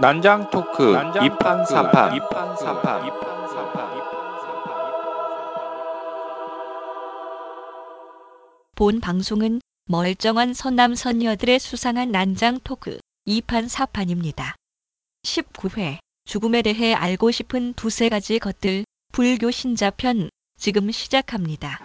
난장 토크 이판 사판 본 방송은 멀쩡한 선남 선녀들의 수상한 난장 토크 2판 4판입니다. 19회 죽음에 대해 알고 싶은 두세 가지 것들 불교 신자편 지금 시작합니다.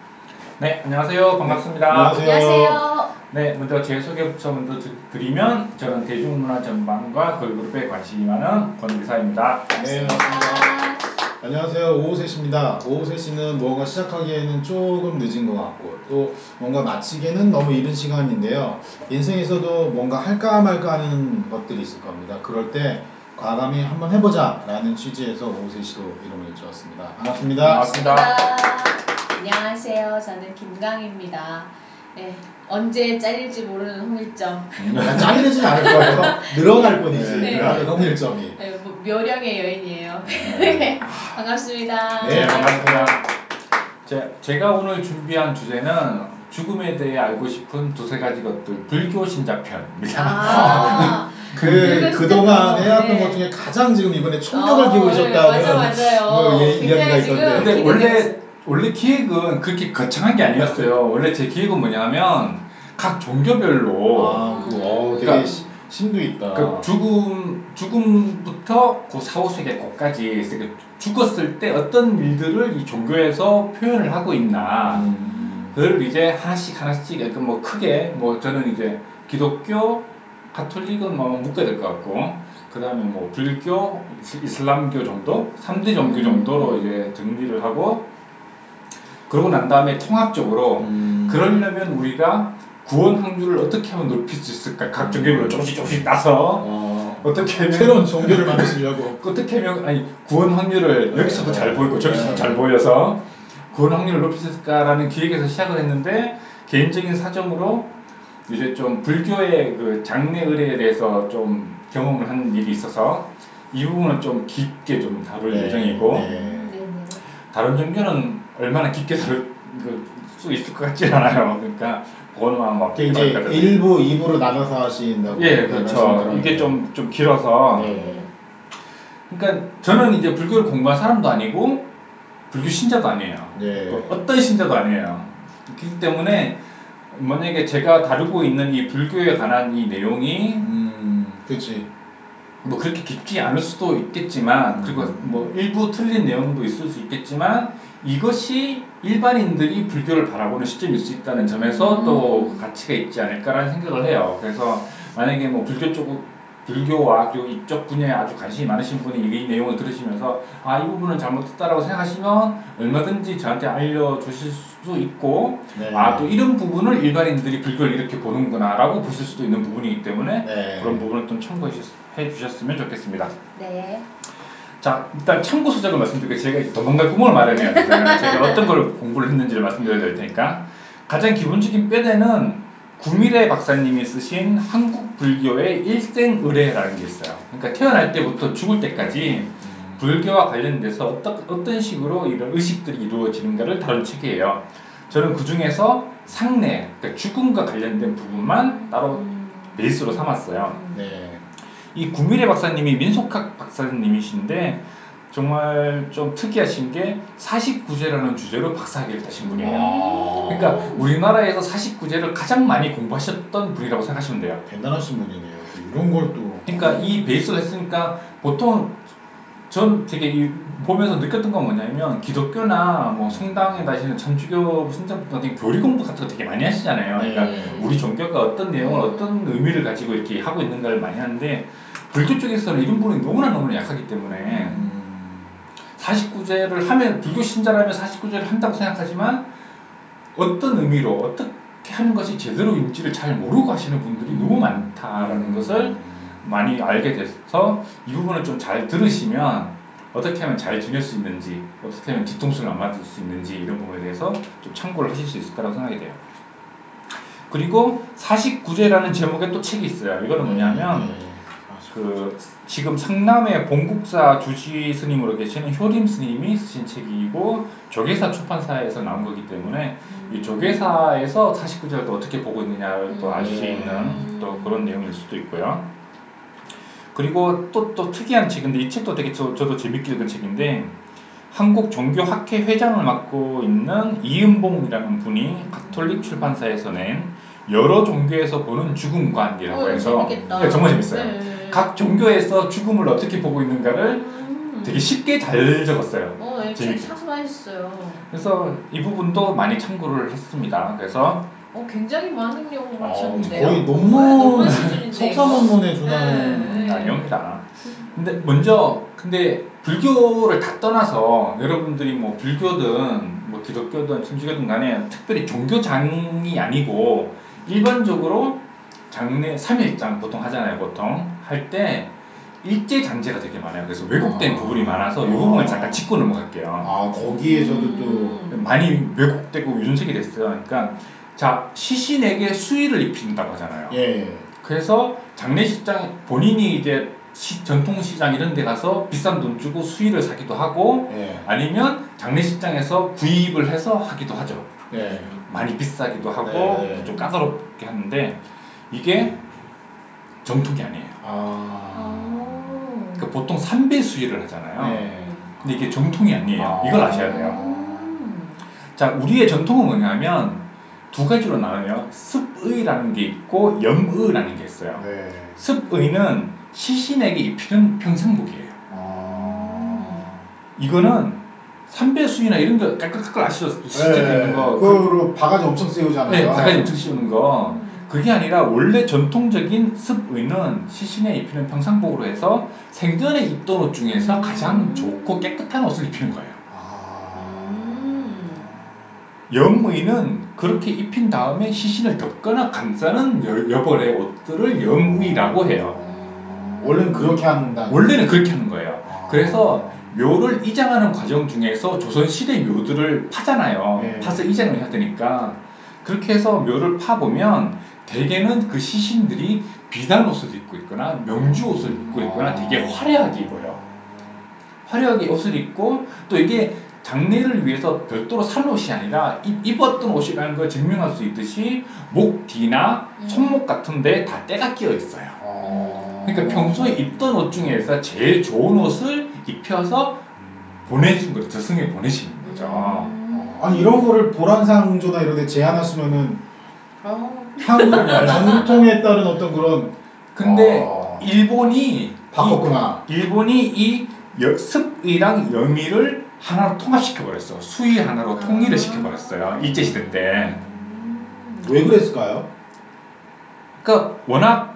네, 안녕하세요. 반갑습니다. 안녕하세요. 네, 먼저 제 소개부터 먼저 드- 드리면 저는 대중문화 전반과 걸그룹에 관심이 많은 권의사입니다. 네, 반갑습니다. 안녕하세요. 오호세 씨입니다. 오호세 씨는 뭔가 시작하기에는 조금 늦은 것 같고 또 뭔가 마치기에는 너무 이른 시간인데요. 인생에서도 뭔가 할까 말까 하는 것들이 있을 겁니다. 그럴 때 과감히 한번 해보자 라는 취지에서 오호세 씨도 이름을 지었습니다. 반갑습니다. 반갑습니다. 안녕하세요. 저는 김강입니다. 네, 언제 잘릴지 모르는 홍일점. 아, 잘리진 않을 거예요. 늘어날 뿐이지. 네. 그러면 홍일점이. 네, 뭐, 묘령의 여인이에요. 네. 반갑습니다. 네, 반갑습니다. 제, 제가 오늘 준비한 주제는 죽음에 대해 알고 싶은 두세 가지 것들 불교 신자편입니다. 아, 그 그동안 네. 해왔던 것 중에 가장 지금 이번에 총력을 어, 기울이셨다는 네, 맞아, 맞아요. 뭐 예- 이야기가 지금 있던데. 근데 원래. 원래 기획은 그렇게 거창한 게 아니었어요. 원래 제 기획은 뭐냐면 각 종교별로. 아, 그, 어, 되게 그러니까 시- 심도 있다. 그 죽음 죽음부터 그 사후 세계 끝까지 이렇게 죽었을 때 어떤 일들을 이 종교에서 표현을 하고 있나. 음, 그걸 이제 하나씩 하나씩 약간 뭐 크게 뭐 저는 이제 기독교 가톨릭은 뭐 묶어야 될 것 같고 그 다음에 뭐 불교 이슬- 이슬람교 정도? 3대 종교 정도로 이제 정리를 하고 그러고 난 다음에 통합적으로 음, 그러려면 우리가 구원 확률을 어떻게 하면 높일 수 있을까 각 종교별로 조금씩 조금씩 나서 어, 어떻게 하면 새로운 종교를 만드시려고. 어떻게 하면 아니 구원 확률을 여기서도 네. 잘 보이고 저기서도 네. 잘 보여서 구원 확률을 높일 수 있을까라는 기획에서 시작을 했는데 개인적인 사정으로 이제 좀 불교의 그 장례 의례에 대해서 좀 경험을 한 일이 있어서 이 부분은 좀 깊게 좀 다룰 네, 예정이고 네. 네, 네. 다른 종교는 얼마나 깊게 다룰 그, 수 있을 것 같지 않아요. 그러니까 그거는 막 이제 1부, 2부로 나눠서 하신다고. 예, 그렇죠. 이게 좀 좀 길어서 네. 그러니까 저는 이제 불교를 공부한 사람도 아니고 불교 신자도 아니에요. 네. 또 어떤 신자도 아니에요. 그렇기 때문에 만약에 제가 다루고 있는 이 불교에 관한 이 내용이 음, 그치. 뭐 그렇게 깊지 않을 수도 있겠지만 그리고 뭐 일부 틀린 내용도 있을 수 있겠지만 이것이 일반인들이 불교를 바라보는 시점일 수 있다는 점에서 또 가치가 있지 않을까라는 생각을 해요. 그래서 만약에 뭐 불교 쪽 불교와 그리고 이쪽 분야에 아주 관심이 많으신 분이 이 내용을 들으시면서 아 이 부분은 잘못됐다라고 생각하시면 얼마든지 저한테 알려주실 수도 있고 네. 아또 이런 부분을 일반인들이 불교를 이렇게 보는구나라고 보실 수도 있는 부분이기 때문에 네. 그런 부분을 좀 참고해 주셨- 해 주셨으면 좋겠습니다. 네. 자, 일단 참고 소적을 말씀드리고 제가 도망갈 구멍을 마련해야 되잖아요. 제가 어떤 걸 공부를 했는지를 말씀드려야 될 테니까 가장 기본적인 뼈대는 구미래 박사님이 쓰신 한국 불교의 일생 의례라는 게 있어요. 그러니까 태어날 때부터 죽을 때까지 음, 불교와 관련돼서 어떤 어떤 식으로 이런 의식들이 이루어지는가를 다룬 책이에요. 저는 그 중에서 상례, 그러니까 죽음과 관련된 부분만 따로 음. 베이스로 삼았어요. 네. 이 구미래 박사님이 민속학 박사님이신데 정말 좀 특이하신 게 49제라는 주제로 박사학위를 따신 분이에요. 아, 그러니까 우리나라에서 49제를 가장 많이 공부하셨던 분이라고 생각하시면 돼요. 대단하신 분이네요. 또 이런 걸 또. 그러니까 이 베이스를 했으니까 보통 전 되게 이 보면서 느꼈던 건 뭐냐면 기독교나 뭐 성당에 다니시는 참주교 신자분들 같은 교리 공부 같은 거 되게 많이 하시잖아요. 그러니까 네. 우리 종교가 어떤 내용을 어떤 의미를 가지고 이렇게 하고 있는가를 많이 하는데 불교 쪽에서는 이런 부분이 너무나 너무나 약하기 때문에 음, 49제를 하면 불교 신자라면 49제를 한다고 생각하지만 어떤 의미로 어떻게 하는 것이 제대로인지를 잘 모르고 하시는 분들이 너무 많다라는 것을 많이 알게 돼서 이 부분을 좀 잘 들으시면 어떻게 하면 잘 지낼 수 있는지 어떻게 하면 뒤통수를 안 맞을 수 있는지 이런 부분에 대해서 좀 참고를 하실 수 있을 거라고 생각이 돼요. 그리고 49제라는 제목의 또 책이 있어요. 이거는 뭐냐면 네. 그 지금 상남의 본국사 주지 스님으로 계시는 효림 스님이 쓰신 책이고 조계사 출판사에서 나온 거기 때문에 이 조계사에서 49제를 또 어떻게 보고 있느냐를 또 알수 음. 있는 또 그런 내용일 수도 있고요. 그리고 또, 또 특이한 책인데 이 책도 되게 저, 저도 재밌게 읽은 책인데 한국 종교학회 회장을 맡고 있는 이은봉이라는 분이 가톨릭 출판사에서 낸 여러 종교에서 보는 죽음관이라고 어, 해서 재밌겠다. 네, 정말 재밌어요. 네. 각 종교에서 죽음을 어떻게 보고 있는가를 음. 되게 쉽게 잘 적었어요. 어, 네, 책 재밌게. 사서했어요. 그래서 이 부분도 많이 참고를 했습니다. 그래서 어, 굉장히 많은 영어를 어, 하셨는데요. 거의 네, 논문, 논문 수준인데 석사 이거. 논문에 준하는 네. 아니옵니다. 근데 먼저 근데 불교를 다 떠나서 여러분들이 뭐 불교든 뭐 기독교든 천주교든 간에 특별히 종교장이 아니고 일반적으로 장례 3일장 보통 하잖아요 보통 할 때 일제 잔재가 되게 많아요 그래서 왜곡된 아. 부분이 많아서 이 부분을 잠깐 짚고 넘어갈게요 아 거기에서도 또 음. 많이 왜곡되고 유전색이 됐어요 그러니까 자 시신에게 수의를 입힌다고 하잖아요 예. 그래서 장례식장 본인이 이제 시- 전통시장 이런 데 가서 비싼 돈 주고 수의를 사기도 하고 예. 아니면 장례식장에서 구입을 해서 하기도 하죠. 예. 많이 비싸기도 하고 네. 좀 까다롭게 하는데 이게 정통이 아니에요. 아. 어. 그러니까 보통 삼배 수의를 하잖아요. 네. 근데 이게 정통이 아니에요. 이걸 아셔야 돼요. 음. 자, 우리의 전통은 뭐냐면 두 가지로 나눠요. 습의라는 게 있고 염의라는 게 있어요. 네. 습의는 시신에게 입히는 평생복이에요. 아. 이거는 삼배수이나 이런 거 깔깔깔깔 아시죠? 실제 네. 있는 거. 그, 그거로 바가지 엄청 세우잖아요. 네, 바가지 엄청 씌우는 거. 음. 그게 아니라 원래 전통적인 습의는 시신에 입히는 평상복으로 해서 생전에 입던 옷 중에서 가장 좋고 깨끗한 옷을 입히는 거예요. 아. 음. 염의는 그렇게 입힌 다음에 시신을 덮거나 감싸는 여, 여벌의 옷들을 염의라고 해요. 원래는 그렇게 한다. 원래는 그렇게 하는 거예요. 아. 그래서 묘를 이장하는 과정 중에서 조선시대 묘들을 파잖아요. 네. 파서 이장을 해야 되니까. 그렇게 해서 묘를 파보면 대개는 그 시신들이 비단 옷을 입고 있거나 명주 옷을 입고 있거나 되게 화려하게 입어요. 화려하게 옷을 입고 또 이게 장례를 위해서 별도로 산 옷이 아니라 입- 입었던 옷이라는 걸 증명할 수 있듯이 목 뒤나 음. 손목 같은 데에 다 때가 끼어 있어요. 아. 그러니까 평소에 입던 옷 중에서 제일 좋은 옷을 입혀서 보내준 거죠. 저승에 보내시는 거죠. 음. 아니 이런 거를 보란상조나 이런 데 제안하시면은 어. 한국 전통에 따른 어떤 그런 근데 아. 일본이 바꿨구나. 이, 일본이 이 여- 습의랑 영의를 하나로 통합시켜 버렸어. 수의 하나로 통일을 시켜 버렸어요. 일제 시대 때. 음. 왜 그랬을까요? 그러니까 워낙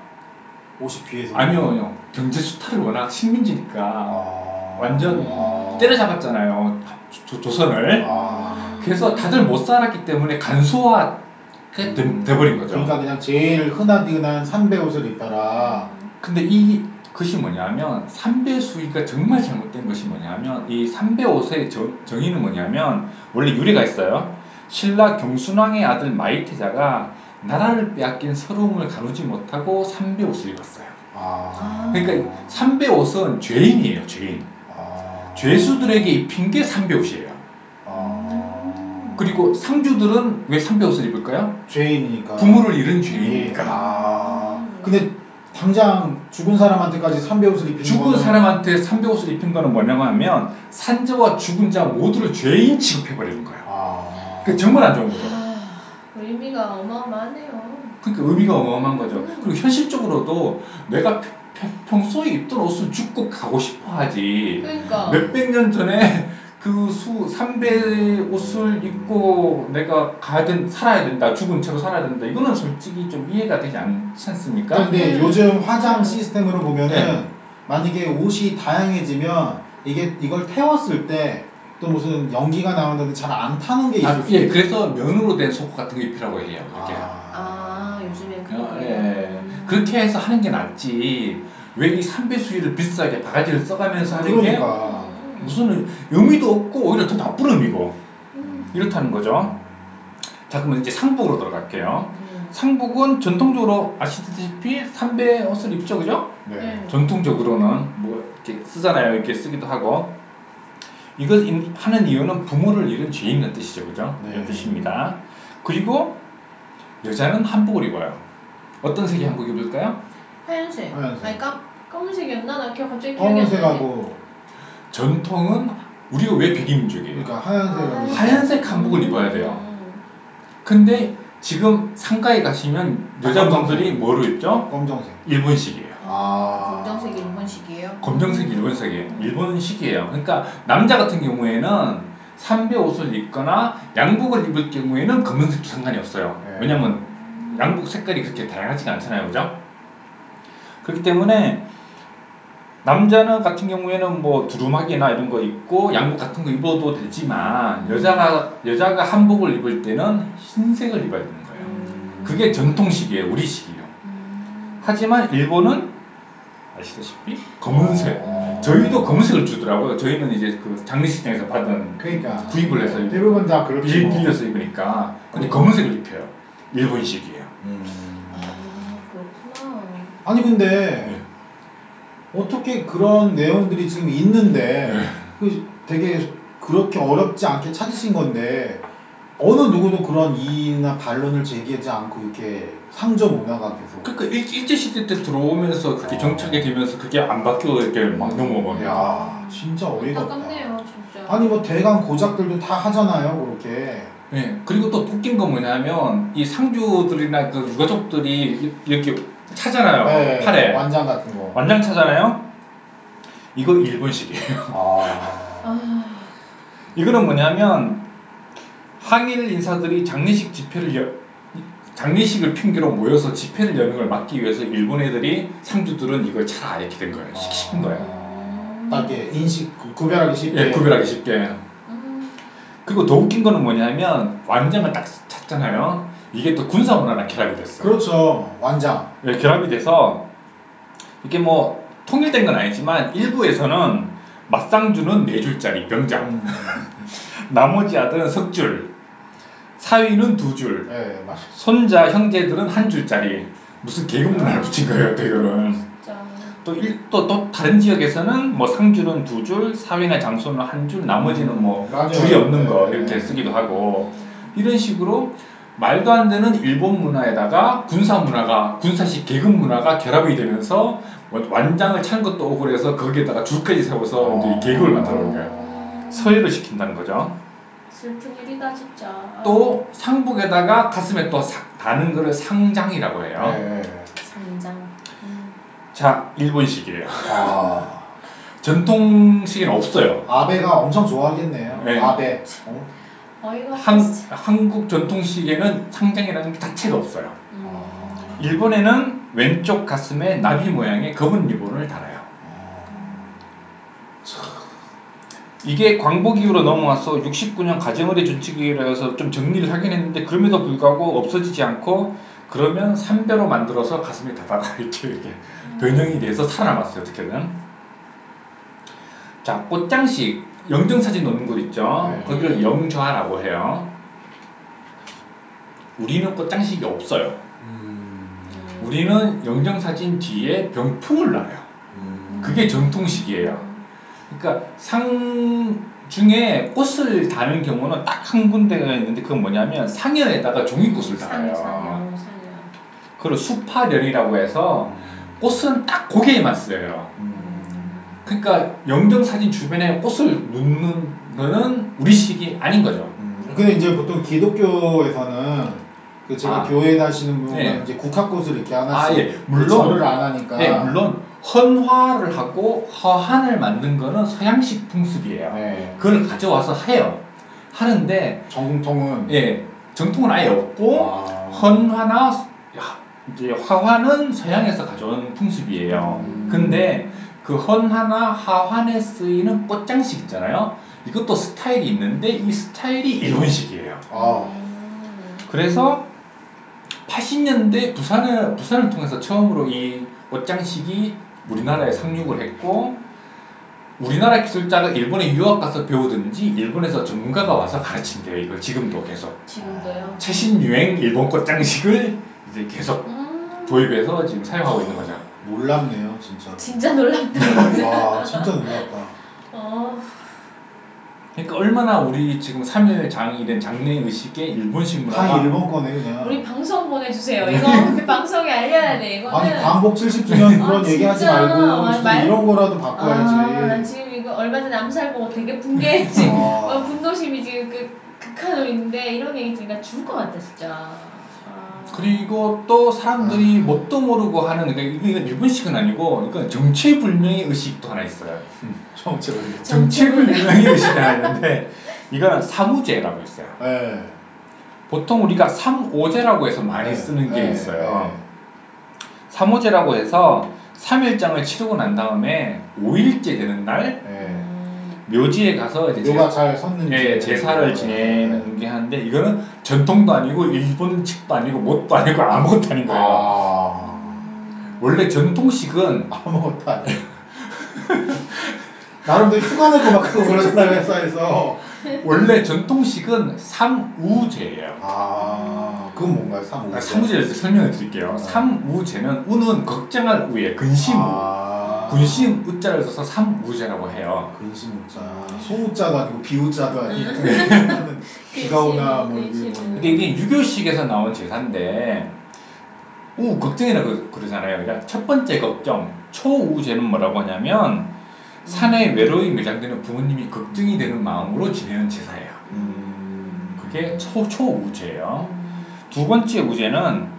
옷이 귀해서. 아니요, 아니요. 경제 수탈을 워낙 식민지니까 아. 완전 아. 때려잡았잖아요. 조, 조선을. 아. 그래서 다들 못 살았기 때문에 간소화가 돼, 돼버린 거죠. 그러니까 그냥 제일 흔하디 흔한 삼배 옷을 입혀라. 근데 이 것이 뭐냐면 삼배 수의가 정말 잘못된 것이 뭐냐면 이 삼배 옷의 정, 정의는 뭐냐면 원래 유래가 있어요. 신라 경순왕의 아들 마이태자가 나라를 빼앗긴 서러움을 가누지 못하고 삼배 옷을 입었어요. 아. 그러니까 삼배 옷은 죄인이에요, 죄인. 아. 죄수들에게 입힌 게 삼배 옷이에요. 아. 그리고 상주들은 왜 삼배 옷을 입을까요? 죄인이니까. 부모를 잃은 예. 죄인이니까. 아. 근데 당장 죽은 사람한테까지 삼배 옷을 입히는 죽은 거는- 사람한테 삼배 옷을 입힌 거는 뭐냐고 하면 산자와 죽은 자 모두를 죄인 취급해버리는 거예요. 아. 그 정말 안 좋은 거죠. 아, 의미가 어마어마하네요. 그러니까 의미가 어마어마한 거죠. 그리고 현실적으로도 내가 평소에 입던 옷을 죽고 가고 싶어 하지. 그러니까. 몇백 년 전에 그 수, 삼배 옷을 입고 내가 가야 된, 살아야 된다. 죽은 채로 살아야 된다. 이거는 솔직히 좀 이해가 되지 않지 않습니까? 근데 음. 요즘 화장 시스템으로 보면은 네. 만약에 옷이 다양해지면 이게 이걸 태웠을 때 또 무슨 연기가 나오는데 잘 안 타는 게 있을 아, 수 예, 있어요. 그래서 면으로 된 속옷 같은 거 입히라고 해요. 그렇게. 아, 요즘엔 그런 어, 거예요. 예. 음. 그렇게 해서 하는 게 낫지. 왜이 삼배 수위를 비싸게 바가지를 써가면서 하는 그러니까. 게 무슨 의미도 없고 오히려 더 나쁜 의미고 음. 이렇다는 거죠. 자, 그러면 이제 상복으로 들어갈게요. 음. 상복은 전통적으로 아시다시피 삼배 옷을 입죠, 그죠? 네. 네. 전통적으로는 뭐 이렇게 쓰잖아요. 이렇게 쓰기도 하고. 인- 하는 이유는 부모를 잃은 죄인이라는 뜻이죠, 그죠? 네. 이런 뜻입니다. 그리고 여자는 한복을 입어요. 어떤 색의 한복 입을까요? 하얀색. 하얀색. 아니 깜 검은색이었나? 나 기억 갑자기 기억이 안 나네. 검은색하고 전통은 우리가 왜 백인민족이에요? 그러니까 하얀색은 아, 하얀색 한복을 입어야 돼요. 음. 근데 지금 상가에 가시면 여자분들이 뭐로 입죠? 검정색. 일본식이에요. 아. 검정색 일본식이에요. 검정색 일본색이에요. 일본식이에요. 그러니까 남자 같은 경우에는 삼배 옷을 입거나 양복을 입을 경우에는 검은색도 상관이 없어요. 네. 왜냐면 양복 색깔이 그렇게 다양하지가 않잖아요. 그죠? 그렇기 때문에 남자는 같은 경우에는 뭐 두루마기나 이런 거 입고 양복 같은 거 입어도 되지만 여자가 여자가 한복을 입을 때는 흰색을 입어야 되는 거예요. 음. 그게 전통식이에요. 우리식이에요. 음. 하지만 일본은 아시다시피 검은색. 어. 저희도 검은색을 주더라고요. 저희는 이제 그 장례식장에서 받은 그러니까 구입을 해서 대부분 다 그렇죠. 빌, 빌려서 입으니까. 근데 검은색을 입혀요. 일본식이에요. 음. 아, 그렇구나. 아니 근데 네. 어떻게 그런 내용들이 지금 있는데 네. 그 되게 그렇게 어렵지 않게 찾으신 건데 어느 누구도 그런 이의나 반론을 제기하지 않고 이렇게 상조 문화가 계속 그러니까 일, 일제시대 때 들어오면서 그게 어. 정착이 되면서 그게 안 바뀌고 이렇게 막 넘어가요. 야 진짜 어이가 없다 안타깝네요, 진짜. 아니 뭐 대강 고작들도 다 하잖아요 그렇게 네. 그리고 또 웃긴 건 뭐냐면 이 상주들이나 그 유가족들이 이- 이렇게 차잖아요. 네, 팔에. 완장 같은 거 완장 차잖아요. 이거 일본식이에요. 아. 아, 이거는 뭐냐면 항일 인사들이 장례식 집회를 여, 장례식을 핑계로 모여서 집회를 여는 걸 막기 위해서 일본 애들이 상주들은 이걸 차라 이렇게 된 거예요. 시- 시킨 거예요. 음. 딱 이렇게 인식 구- 구별하기 쉽게 예, 구별하기 쉽게. 음. 그리고 더 웃긴 거는 뭐냐면 완장을 딱 찼잖아요. 이게 또 군사 문화랑 결합이 됐어요. 그렇죠 완장 예, 결합이 돼서 이게 뭐 통일된 건 아니지만 일부에서는 맞상주는 네 줄짜리 병장, 음. 나머지 아들은 석 줄, 사위는 두 줄, 네맞 손자 형제들은 한 줄짜리 무슨 계급 문화를 붙인 거예요, 또 이거는. 진짜. 또, 일, 또, 또 다른 지역에서는 뭐 상주는 두 줄, 사위나 장손은 한 줄, 나머지는 뭐 맞아요. 줄이 없는 거 네. 이렇게 쓰기도 하고 이런 식으로 말도 안 되는 일본 문화에다가 군사 문화가 군사식 계급 문화가 결합이 되면서 뭐 완장을 찬 것도 억울해서 거기에다가 줄까지 세워서 이제 어. 계급을 만들어 놓은 거예요. 음. 서해를 시킨다는 거죠. 슬픈 일이다, 진짜. 아, 또 상복에다가 가슴에 또 사- 다는 거를 상장이라고 해요. 네. 상장. 음. 자, 일본식이에요. 아. 전통식은 없어요. 아베가 엄청 좋아하겠네요. 네. 아베. 어? 한, 없어. 한국 전통식에는 상장이라는 게 자체가 없어요. 음. 일본에는 왼쪽 가슴에 나비 모양의 검은 리본을 달아요. 이게 광복 이후로 넘어와서 69년 가정의례 준칙이라 해서 좀 정리를 하긴 했는데 그럼에도 불구하고 없어지지 않고 그러면 삼배로 만들어서 가슴에 달아라 이렇게, 이렇게 변형이 돼서 살아남았어요 어떻게든 자 꽃장식 영정사진 놓는 곳 있죠 네. 거기를 영좌라고 해요 우리는 꽃장식이 없어요 음. 음. 우리는 영정사진 뒤에 병풍을 놔요 음. 그게 전통식이에요 그러니까 상 중에 꽃을 다는 경우는 딱 한 군데가 있는데 그건 뭐냐면 상연에다가 종이꽃을 달아요. 그걸 수파련이라고 해서 음. 꽃은 딱 고개에만 쓰여요. 음. 그러니까 영정 사진 주변에 꽃을 놓는 거는 우리식이 아닌 거죠. 음. 근데 이제 보통 기독교에서는 그 제가 아. 교회 다니시는 분은 네. 이제 국화꽃을 이렇게 하나씩 아, 예. 그 물론. 절을 안 하니까 네, 물론 헌화를 하고 허한을 만든 거는 서양식 풍습이에요. 네. 그걸 가져와서 해요. 하는데 정통은 예, 정통은 아예 없고 아. 헌화나 야, 이제 화환은 서양에서 가져온 풍습이에요. 음. 근데 그 헌화나 하환에 쓰이는 꽃장식 있잖아요. 이것도 스타일이 있는데 이 스타일이 일본식이에요. 아. 음. 그래서 80년대 부산을 부산을 통해서 처음으로 이 옷장식이 우리나라에 상륙을 했고 우리나라 기술자가 일본에 유학 가서 배우든지 일본에서 전문가가 와서 가르친대요. 이걸 지금도 계속 지금도요. 최신 유행 일본 꽃장식을 이제 계속 음. 도입해서 지금 사용하고 있는 거죠. 진짜. 진짜 놀랍다. 와, 진짜 놀랍다. 어. 그러니까 얼마나 우리 지금 3일 장일된 장례 의식에 일본식 문화가 다 일본 거네 그냥. 우리 방송 보내주세요. 이거 그 방송에 알려야 돼. 이거는. 아니 광복 70주년 아, 그런 얘기하지 진짜. 말고 아, 말- 이런 거라도 바꿔야지. 아, 나 지금 이거 얼마 전에 암살 보고 되게 분개했지. 아. 어, 분노심이 지금 그 극한으로 있는데 이런 얘기 들으니까 죽을 것 같다 진짜. 아. 그리고 또 사람들이 뭣도 모르고 하는 그러니까 이건 일본식은 아니고 이건 정체불명의 의식도 하나 있어요. 정체를. 정체불명의 의식이 하나 있는데 이거는 사무제라고 있어요. 네. 보통 우리가 삼오제라고 해서 많이 네, 쓰는 게 네, 있어요. 삼오제라고 해서 3일장을 치르고 난 다음에 5일째 되는 날 네. 음. 묘지에 가서 이제 묘가 잘 섰는지. 예, 제사를 네. 지내는 게 하는데 이거는 전통도 아니고 일본식도 아니고 뭣도 아니고 아무것도 아닌 거예요. 아. 원래 전통식은 아무것도 아니야. 나름대로 휴가 내고 막 그러고 그러잖아요 회사에서. 원래 전통식은 삼우제예요. 아. 그건 뭔가요? 삼우. 아, 삼우제를 설명해 드릴게요. 네. 삼우제는 우는 걱정할 우에 근심 우, 아. 군심 우자를 써서 삼우제라고 해요. 근심우자. 소우자도 아니고 비우자도 아니고. 음. 비가 오나 뭐 이게 근심우. 뭐. 근데 이게 유교식에서 나온 제사인데 우 걱정이라 그, 그러잖아요. 그러니까 첫 번째 걱정 초우제는 뭐라고 하냐면 산에 외로이 매장되는 부모님이 걱정이 되는 마음으로 지내는 제사예요. 음. 그게 초 초우제예요. 음. 두 번째 우제는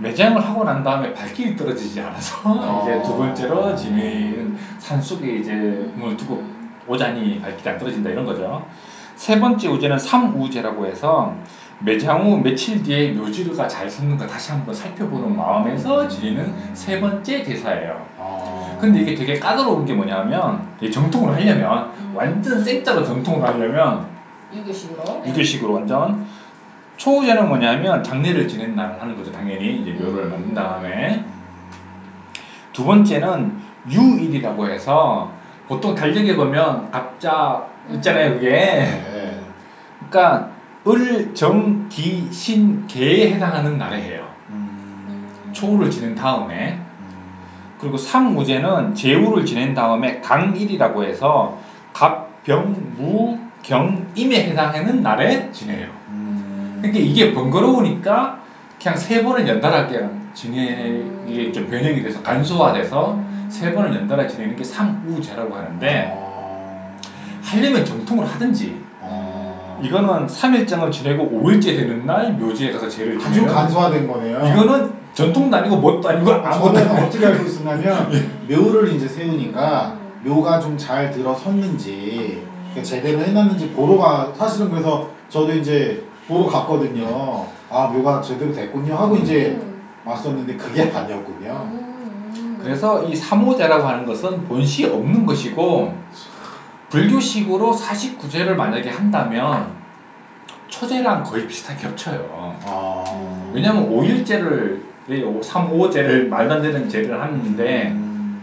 매장을 하고 난 다음에 발길이 떨어지지 않아서 아. 이제 두 번째로 지내는 산 속에 이제 문을 두고 오자니 발길이 안 떨어진다 이런 거죠. 세 번째 우제는 삼우제라고 해서 매장 후 며칠 뒤에 묘지가 잘 섰는 거 다시 한번 살펴보는 마음에서 지내는 세 번째 제사예요. 아. 근데 이게 되게 까다로운 게 뭐냐면 이 정통으로 하려면 음. 완전 생짜로 정통으로 하려면 유교식으로. 네. 유교식으로 완전 초우제는 뭐냐면 장례를 지낸 날 하는 거죠 당연히 이제 묘를 만든 다음에 두 번째는 유일이라고 해서 보통 달력에 보면 갑자 있잖아요 그게 네. 그러니까 을, 정, 기, 신, 개에 해당하는 날에 해요 음. 초우를 지낸 다음에 음. 그리고 삼우제는 제우를 지낸 다음에 강일이라고 해서 갑, 병, 무, 경, 임에 해당하는 날에 지내요 음. 그러니까 이게 번거로우니까 그냥 세 번을 연달아 그냥 지내 이게 좀 변형이 돼서 간소화돼서 세 번을 연달아 지내는 게 삼우제라고 하는데 아. 하려면 정통으로 하든지 아. 이거는 3일장을 지내고 5일째 되는 날 묘지에 가서 제를 아주 지내는 간소화된 거네요. 이거는 전통도 아니고 뭣도 아니고 아무것도 저는 아니고 어떻게 알고 있었냐면 묘를 이제 세우니까 음. 묘가 좀 잘 들어섰는지 그러니까 제대로 해놨는지 보러 가 사실은 그래서 저도 이제 보러 갔거든요. 아 묘가 제대로 됐군요 하고 이제 음. 왔었는데 그게 아니었군요. 음. 그래서 이 삼호제라고 하는 것은 본시 없는 것이고 불교식으로 49제를 만약에 한다면 초제랑 거의 비슷하게 겹쳐요. 아. 왜냐면 5일제를 3호제를 말도 안 되는 제를 하는데 음.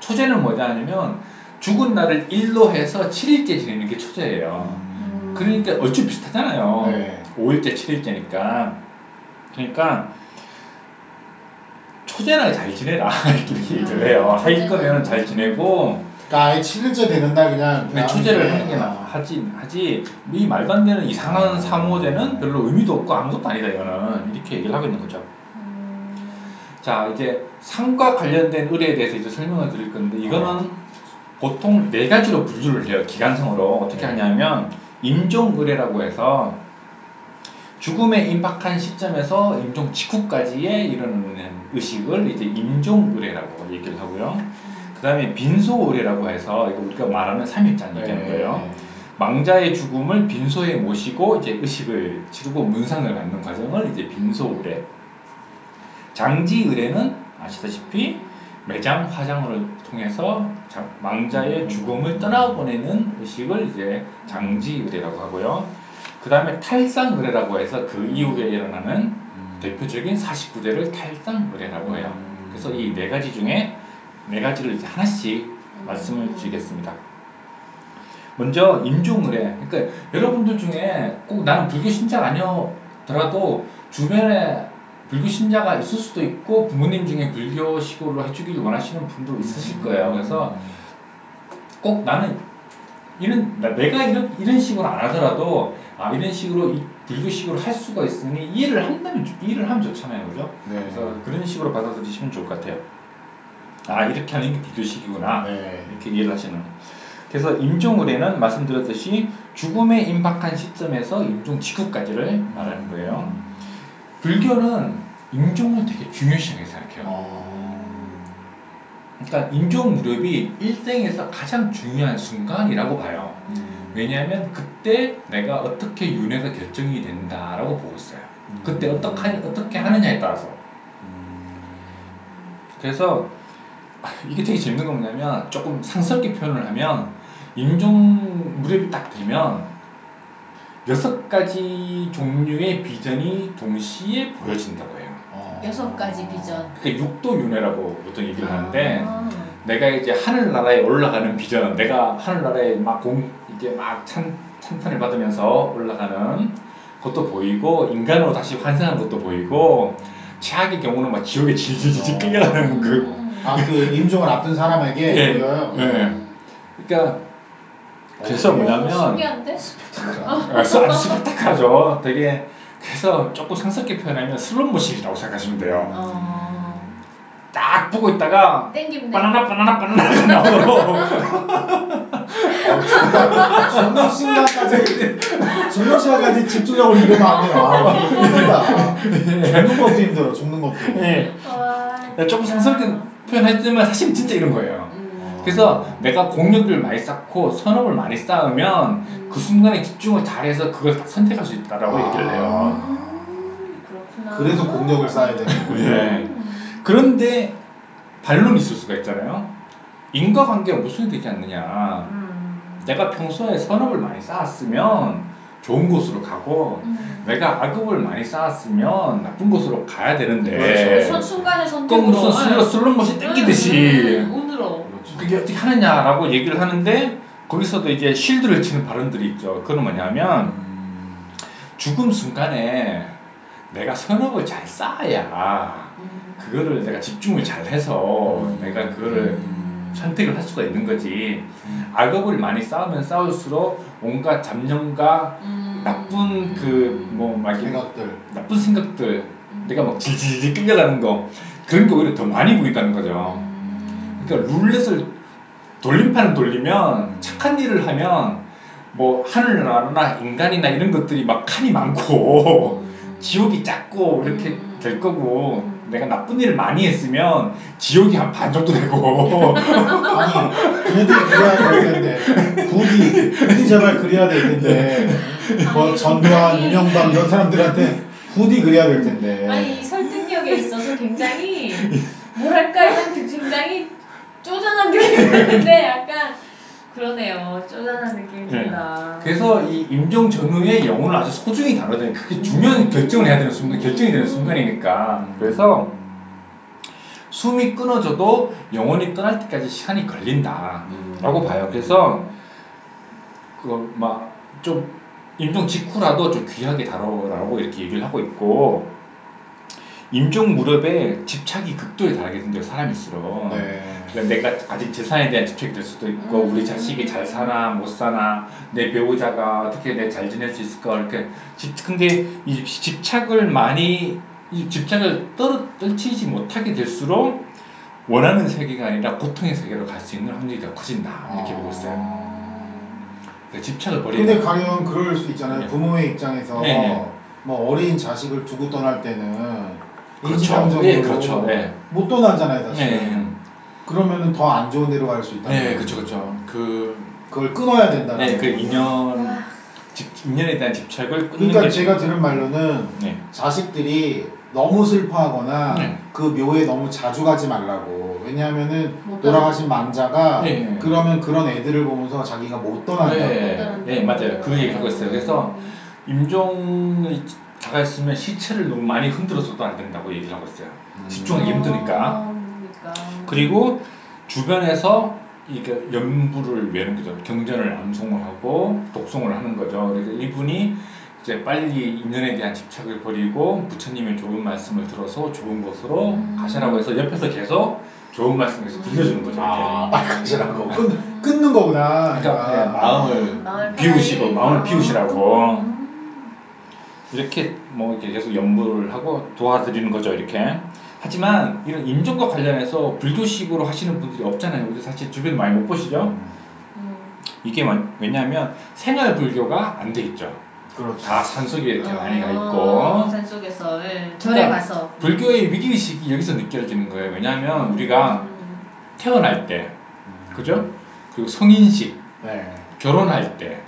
초제는 뭐냐면 죽은 날을 1로 해서 7일째 지내는 게 초제예요. 음. 그러니까 얼추 비슷하잖아요. 네. 5일째, 7일째니까. 그러니까 초제나 잘 지내라 이렇게 얘기를 해요. 할 거면 잘 지내고 그러니까 아예 7일째 되는 날 그냥 왜 초제를 하는 게 나- 하지 하지 이 말도 안 되는 이상한 삼호제는 별로 의미도 없고 아무것도 아니다 이거는 이렇게 얘기를 하고 있는 거죠. 자 이제 상과 관련된 의례에 대해서 이제 설명을 드릴 건데 이거는 보통 네 가지로 분류를 해요 기간성으로 어떻게 하냐면 임종 의례라고 해서 죽음에 임박한 시점에서 임종 직후까지에 이르는 의식을 이제 임종 의례라고 얘기를 하고요. 그 다음에 빈소 의례라고 해서 이거 우리가 말하는 3일장 얘기하는 거예요. 망자의 죽음을 빈소에 모시고 이제 의식을 치르고 문상을 갖는 과정을 이제 빈소 의례. 장지 의례는 아시다시피 매장 화장을 통해서 자- 망자의 죽음을 떠나보내는 의식을 이제 장지 의례라고 하고요. 그 다음에 탈상 의례라고 해서 그 이후에 일어나는 대표적인 49제를 탈상 의례라고 해요. 그래서 이 네 가지 중에 네 가지를 이제 하나씩 말씀을 드리겠습니다. 먼저 임종 의례. 그러니까 여러분들 중에 꼭 나는 불교 신자가 아니더라도 주변에 불교 신자가 있을 수도 있고 부모님 중에 불교식으로 해주기를 원하시는 분도 있으실 거예요. 그래서 꼭 나는 이런 나- 내가 이런 이런 식으로 안 하더라도 아 이런 식으로 이 불교식으로 할 수가 있으니 이해를 한다면 좋- 이해를 하면 좋잖아요, 그죠? 네. 그래서 그런 식으로 받아들이시면 좋을 것 같아요. 아 이렇게 하는 게 불교식이구나 네. 이렇게 이해를 하시는. 그래서 임종을에는 말씀드렸듯이 죽음에 임박한 시점에서 임종 직후까지를 말하는 거예요. 불교는 임종을 되게 중요시하게 생각해요. 어. 그러니까 임종 무렵이 일생에서 가장 중요한 순간이라고 봐요. 왜냐하면 그때 내가 어떻게 윤회가 결정이 된다라고 보고 있어요. 그때 어떻게, 하- 어떻게 하느냐에 따라서. 그래서 아, 이게 되게 재밌는 건 뭐냐면 조금 상스럽게 표현을 하면 임종 무렵이 딱 되면 여섯 가지 종류의 비전이 동시에 보여진다고 해요. 어. 여섯 가지 비전. 그러니까 육도 윤회라고 보통 얘기를 하는데 아. 내가 이제 하늘나라에 올라가는 비전, 내가 하늘나라에 막 공, 이게 막 찬, 찬탄을 받으면서 올라가는 것도 보이고, 인간으로 다시 환생하는 것도 보이고, 최악의 경우는 막 지옥에 질질질 끌려가는 그, 음. 아, 그 임종을 앞둔 사람에게 예, 보여요. 예. 그러니까, 그래서 어, 뭐냐면, 신기한데? 아, 스- 아주 스펙타클하죠. 되게, 그래서 조금 상스럽게 표현하면 슬롯머신이라고 생각하시면 돼요. 어. 딱 보고 있다가, 땡기면 바나나, 바나나, 바나나 나오고, 죽는 순간까지 죽는 시간까지 집중력을 잃으면 안 돼요. 아, 힘들다. 죽는 것도 힘들어. 죽는 것도. 예. 와. 조금 상스럽게 표현하지만 사실 진짜 이런 거예요. 음. 그래서 내가 공력을 많이 쌓고 선업을 많이 쌓으면 그 순간에 집중을 잘해서 그걸 딱 선택할 수 있다라고 아. 얘기를 해요. 음, 그렇구나. 그래서 공력을 쌓아야 되는 거예요. 네. 그런데 반론이 있을 수가 있잖아요. 인과관계가 무슨 되지 않느냐. 음. 내가 평소에 선업을 많이 쌓았으면 좋은 곳으로 가고 음. 내가 악업을 많이 쌓았으면 나쁜 곳으로 가야 되는데 그렇죠. 꼭 선택으로. 무슨 슬러, 예. 슬롯모션 땡기듯이 음, 음, 음, 운으로. 그게 어떻게 하느냐라고 얘기를 하는데 거기서도 이제 실드를 치는 발언들이 있죠. 그건 뭐냐면 음. 죽음 순간에 내가 선업을 잘 쌓아야 음. 그거를 내가 집중을 잘 해서 음. 내가 그거를 음. 선택을 할 수가 있는 거지. 음. 악업을 많이 쌓으면 쌓을수록 온갖 잡념과 음. 나쁜 그뭐 생각들. 나쁜 생각들 음. 내가 막 질질질 끌려가는 거 그런 게 오히려 더 많이 보인다는 거죠. 음. 그러니까 룰렛을 돌림판을 돌리면 음. 착한 일을 하면 뭐 하늘나라나 인간이나 이런 것들이 막 칸이 많고 음. 지옥이 작고 이렇게 음. 될 거고 음. 내가 나쁜 일을 많이 했으면 지옥이 한 반 정도 되고 아니 부디 그래야 될 텐데 부디 부디 제발 그래야 될 텐데 뭐 전두환. 이명박 이런 사람들한테 부디 그래야 될 텐데 아니 이 설득력에 있어서 굉장히 뭐랄까 이런 굉장히 쪼잔한 느낌이 드는데 약간 그러네요 쪼잔한 느낌이 든다 그래서 이 임종 전후에 영혼을 아주 소중히 다뤄야 그게 중요한 결정을 해야 되는 순간 결정이 되는 순간이니까 그래서 숨이 끊어져도 영혼이 떠날 때까지 시간이 걸린다라고 음. 봐요. 그래서 그 막 좀 임종 직후라도 좀 귀하게 다뤄라고 이렇게 얘기를 하고 있고 임종 무렵에 집착이 극도에 달하게 된대요 사람일수록. 네. 그러니까 내가 가진 재산에 대한 집착이 될 수도 있고 음. 우리 자식이 잘 사나 못 사나 내 배우자가 어떻게 내 잘 지낼 수 있을까 이렇게 집 근데 이 집착을 많이 이 집착을 떨어 떨치지 못하게 될수록 원하는 세계가 아니라 고통의 세계로 갈 수 있는 확률이 더 커진다 이렇게 보고 있어요. 그러니까 집착을 버리는. 근데 가령 그럴 수 있잖아요 네. 부모의 입장에서 네, 네. 뭐 어린 자식을 두고 떠날 때는 그렇죠. 인지상정으로 예, 그렇죠. 예. 못 떠나잖아요 사실 네, 그러면은 더 안 좋은 데로 갈 수 있다 네, 그렇죠, 그렇죠. 그, 그걸 끊어야 된다는 네, 그. 인연, 집, 인연에 대한 집착을 끊는 그러니까 게 제가 좀- 들은 말로는 네. 자식들이 너무 슬퍼하거나 네. 그 묘에 너무 자주 가지 말라고. 왜냐하면은 못 돌아가신 망자가 네, 네. 그러면 그런 애들을 보면서 자기가 못 떠난다. 네, 떠난다고. 네, 맞아요. 그 얘기를 하고 있어요. 그래서 임종이 다가 있으면 시체를 너무 많이 흔들어서도 안 된다고 얘기를 하고 있어요. 집중하기 힘드니까. 아, 그러니까. 그리고 주변에서 이게 연부를 외는 거죠. 경전을 암송을 하고 독송을 하는 거죠. 그래서 이분이 이제 빨리 인연에 대한 집착을 버리고 부처님의 좋은 말씀을 들어서 좋은 곳으로 음. 가시라고 해서 옆에서 계속 좋은 말씀에서 들려주는 거죠. 아, 빨리 가시라고. 끊, 끊는 거구나. 그러니까 내가. 네, 마음을 마음을 비우시고. 마음을 아. 비우시라고 음. 이렇게 뭐 이렇게 계속 연부를 하고 도와드리는 거죠. 이렇게. 하지만 이런 임종과 관련해서 불교식으로 하시는 분들이 없잖아요. 우리 사실 주변에 많이 못 보시죠. 음. 이게 뭐- 왜냐하면 생활 불교가 안 돼 있죠. 그렇죠. 다 산속에 이렇게 많이 가 아, 있고 산 속에서 예. 절에 그러니까 가서. 불교의 위기 의식이 여기서 느껴지는 거예요. 왜냐하면 우리가 음. 태어날 때, 음. 그죠? 그리고 성인식, 네. 결혼할 때,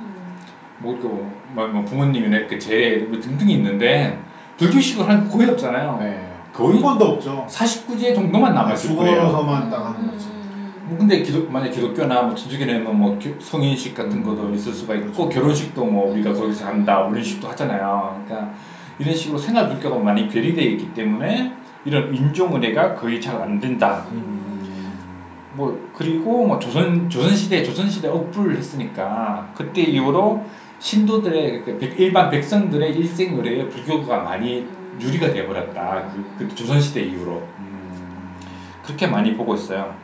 음. 뭐, 그, 뭐, 뭐 부모님이나 그 제례 뭐 등등이 있는데 불교식으로 하는 거 거의 없잖아요. 네. 거의 한 번도 없죠. 49제 정도만 남았을 거예요. 죽어서만 딱 하는 거지. 음. 뭐 근데 기독 만약 기독교나 뭐 천주교는 뭐 교- 성인식 같은 음. 것도 있을 수가 있고 그렇죠. 결혼식도 뭐 우리가 거기서 한다 이런 식도 하잖아요. 그러니까 이런 식으로 생활 불교가 많이 괴리되어 있기 때문에 이런 인종 은혜가 거의 잘 안 된다. 음. 뭐 그리고 뭐 조선 조선 시대 조선 시대 억불을 했으니까 그때 이후로 신도들의 그 백- 일반 백성들의 일생 의례에 불교가 많이 유리가 되어버렸다. 그, 그 조선 시대 이후로 음. 그렇게 많이 보고 있어요.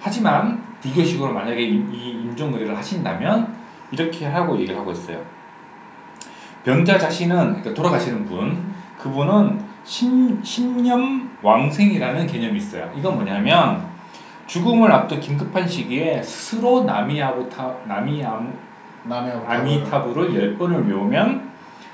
하지만 불교식으로 만약에 이, 이 임종 의례를 하신다면 이렇게 하고 얘기를 하고 있어요. 병자 자신은 그러니까 돌아가시는 분 그분은 신, 신념 왕생이라는 개념이 있어요. 이건 뭐냐면 죽음을 앞둔 긴급한 시기에 스스로 나미아무 남의 아미타불을 열 번을 외우면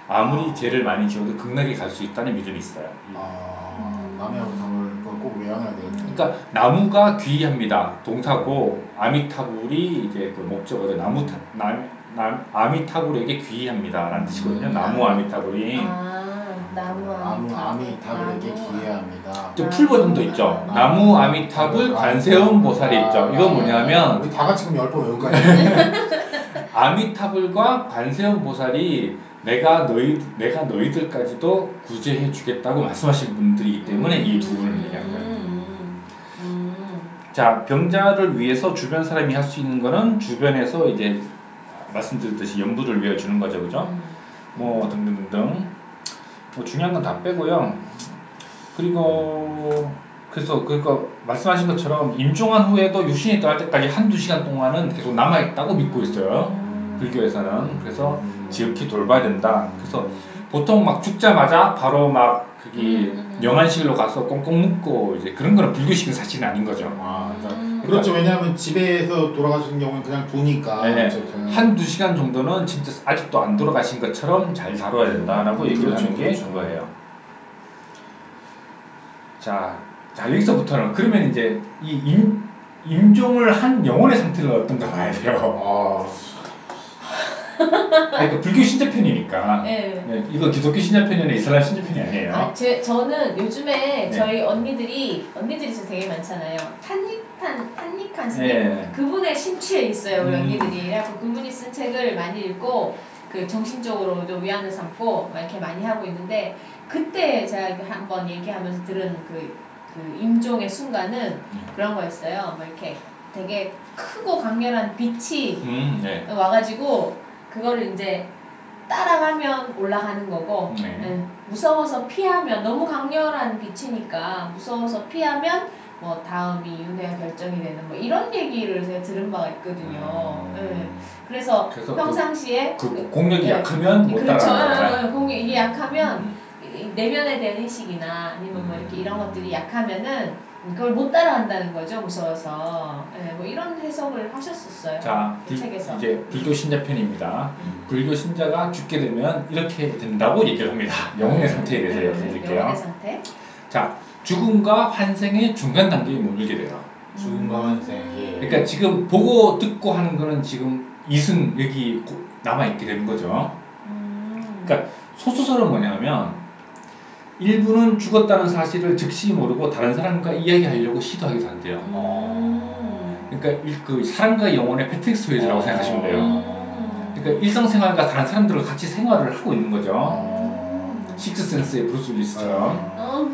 아무리 죄를 많이 지어도 극락에 갈 수 있다는 믿음이 있어요. 아, 남의 그걸 꼭 외워놔야 되겠네. 그러니까 나무가 귀합니다. 동사고 아미타불이 이제 그 목적어죠. 나무 타, 남, 남, 아미타불에게 귀의합니다라는 뜻이거든요. 나무 아미타불이 아, 나무 나무 아미타불. 아미타불에게 귀의합니다. 또 풀 버전도 있죠. 나무 아미타불 관세음 보살이 있죠. 이건 뭐냐면 우리 다 같이 그럼 열번 외울까요? 아미타불과 관세음 보살이 내가 너희 내가 너희들까지도 구제해 주겠다고 말씀하신 분들이기 때문에 이두 분을 얘기하는 거예요. 음. 음. 자, 병자를 위해서 주변 사람이 할 수 있는 거는 주변에서 이제 말씀드렸듯이 연부를 외워주는 거죠, 그죠? 음. 뭐 등등등등. 뭐 중요한 건 다 빼고요. 그리고 그래서 그거 말씀하신 것처럼 임종한 후에도 육신이 떠날 때까지 한두 시간 동안은 계속 남아 있다고 믿고 있어요. 불교에서는 그래서 지극히 돌봐야 된다. 그래서 보통 막 죽자마자 바로 막 거기 음, 음. 영안실로 가서 꽁꽁 묶고 이제 그런 거는 불교식은 사실은 아닌 거죠. 아, 그러니까 음. 그렇죠. 왜냐하면 집에서 돌아가시는 경우는 그냥 두니까. 네. 어쨌든. 한두 시간 정도는 진짜 아직도 안 돌아가신 것처럼 잘 다뤄야 된다라고 얘기를 그렇죠, 하는 게 그렇죠. 그거예요. 자, 자 여기서부터는 그러면 이제 이 임, 임종을 한 영혼의 상태를 어떤가 봐야 돼요. 아, 아니, 그 불교 신자편이니까. 네. 네, 이거 기독교 신자편이나 이슬람 신자편이 아니에요. 아, 제, 저는 요즘에 네. 저희 언니들이 언니들이 진짜 되게 많잖아요. 탄닉한 탄닉한 스님 네. 그분의 심취에 있어요 우리 음. 언니들이. 그래갖고 그분이 쓴 책을 많이 읽고 그 정신적으로 좀 위안을 삼고 막 이렇게 많이 하고 있는데 그때 제가 한번 얘기하면서 들은 그, 그 임종의 순간은 음. 그런 거였어요. 뭐 이렇게 되게 크고 강렬한 빛이 음, 네. 와가지고 그거를 이제 따라가면 올라가는 거고 네. 예, 무서워서 피하면 너무 강렬한 빛이니까 무서워서 피하면 뭐 다음이 윤회가 결정이 되는 뭐 이런 얘기를 제가 들은 바가 있거든요. 예. 그래서, 그래서 평상시에 그, 그 공력이 예. 약하면 못 그렇죠. 따라가는. 예, 공이 이게 약하면 이 내면에 대한 인식이나 아니면 뭐 이렇게 이런 것들이 약하면은 그걸 못 따라간다는 거죠 무서워서 예, 뭐 이런 해석을 하셨었어요 자, 그 불, 책에서 이제 불교 신자 편입니다. 음. 불교 신자가 죽게 되면 이렇게 된다고 얘기를 합니다. 영혼의 상태에 대해서 음, 여쭤드릴게요. 영혼의 상태 자, 죽음과 환생의 중간 단계에 머물게 돼요. 죽음과 환생. 예. 그러니까 지금 보고 듣고 하는 거는 지금 이승 여기 고- 남아있게 되는 거죠. 음. 그러니까 소수설은 뭐냐면 일부는 죽었다는 사실을 즉시 모르고 다른 사람과 이야기하려고 시도하기도 한대요. 음. 그러니까 일- 그 사람과 영혼의 패트릭 스웨이지라고 생각하시면 돼요. 음. 그러니까 일상생활과 다른 사람들과 같이 생활을 하고 있는 거죠. 어. 식스센스의 브루스 윌리스처럼. 어.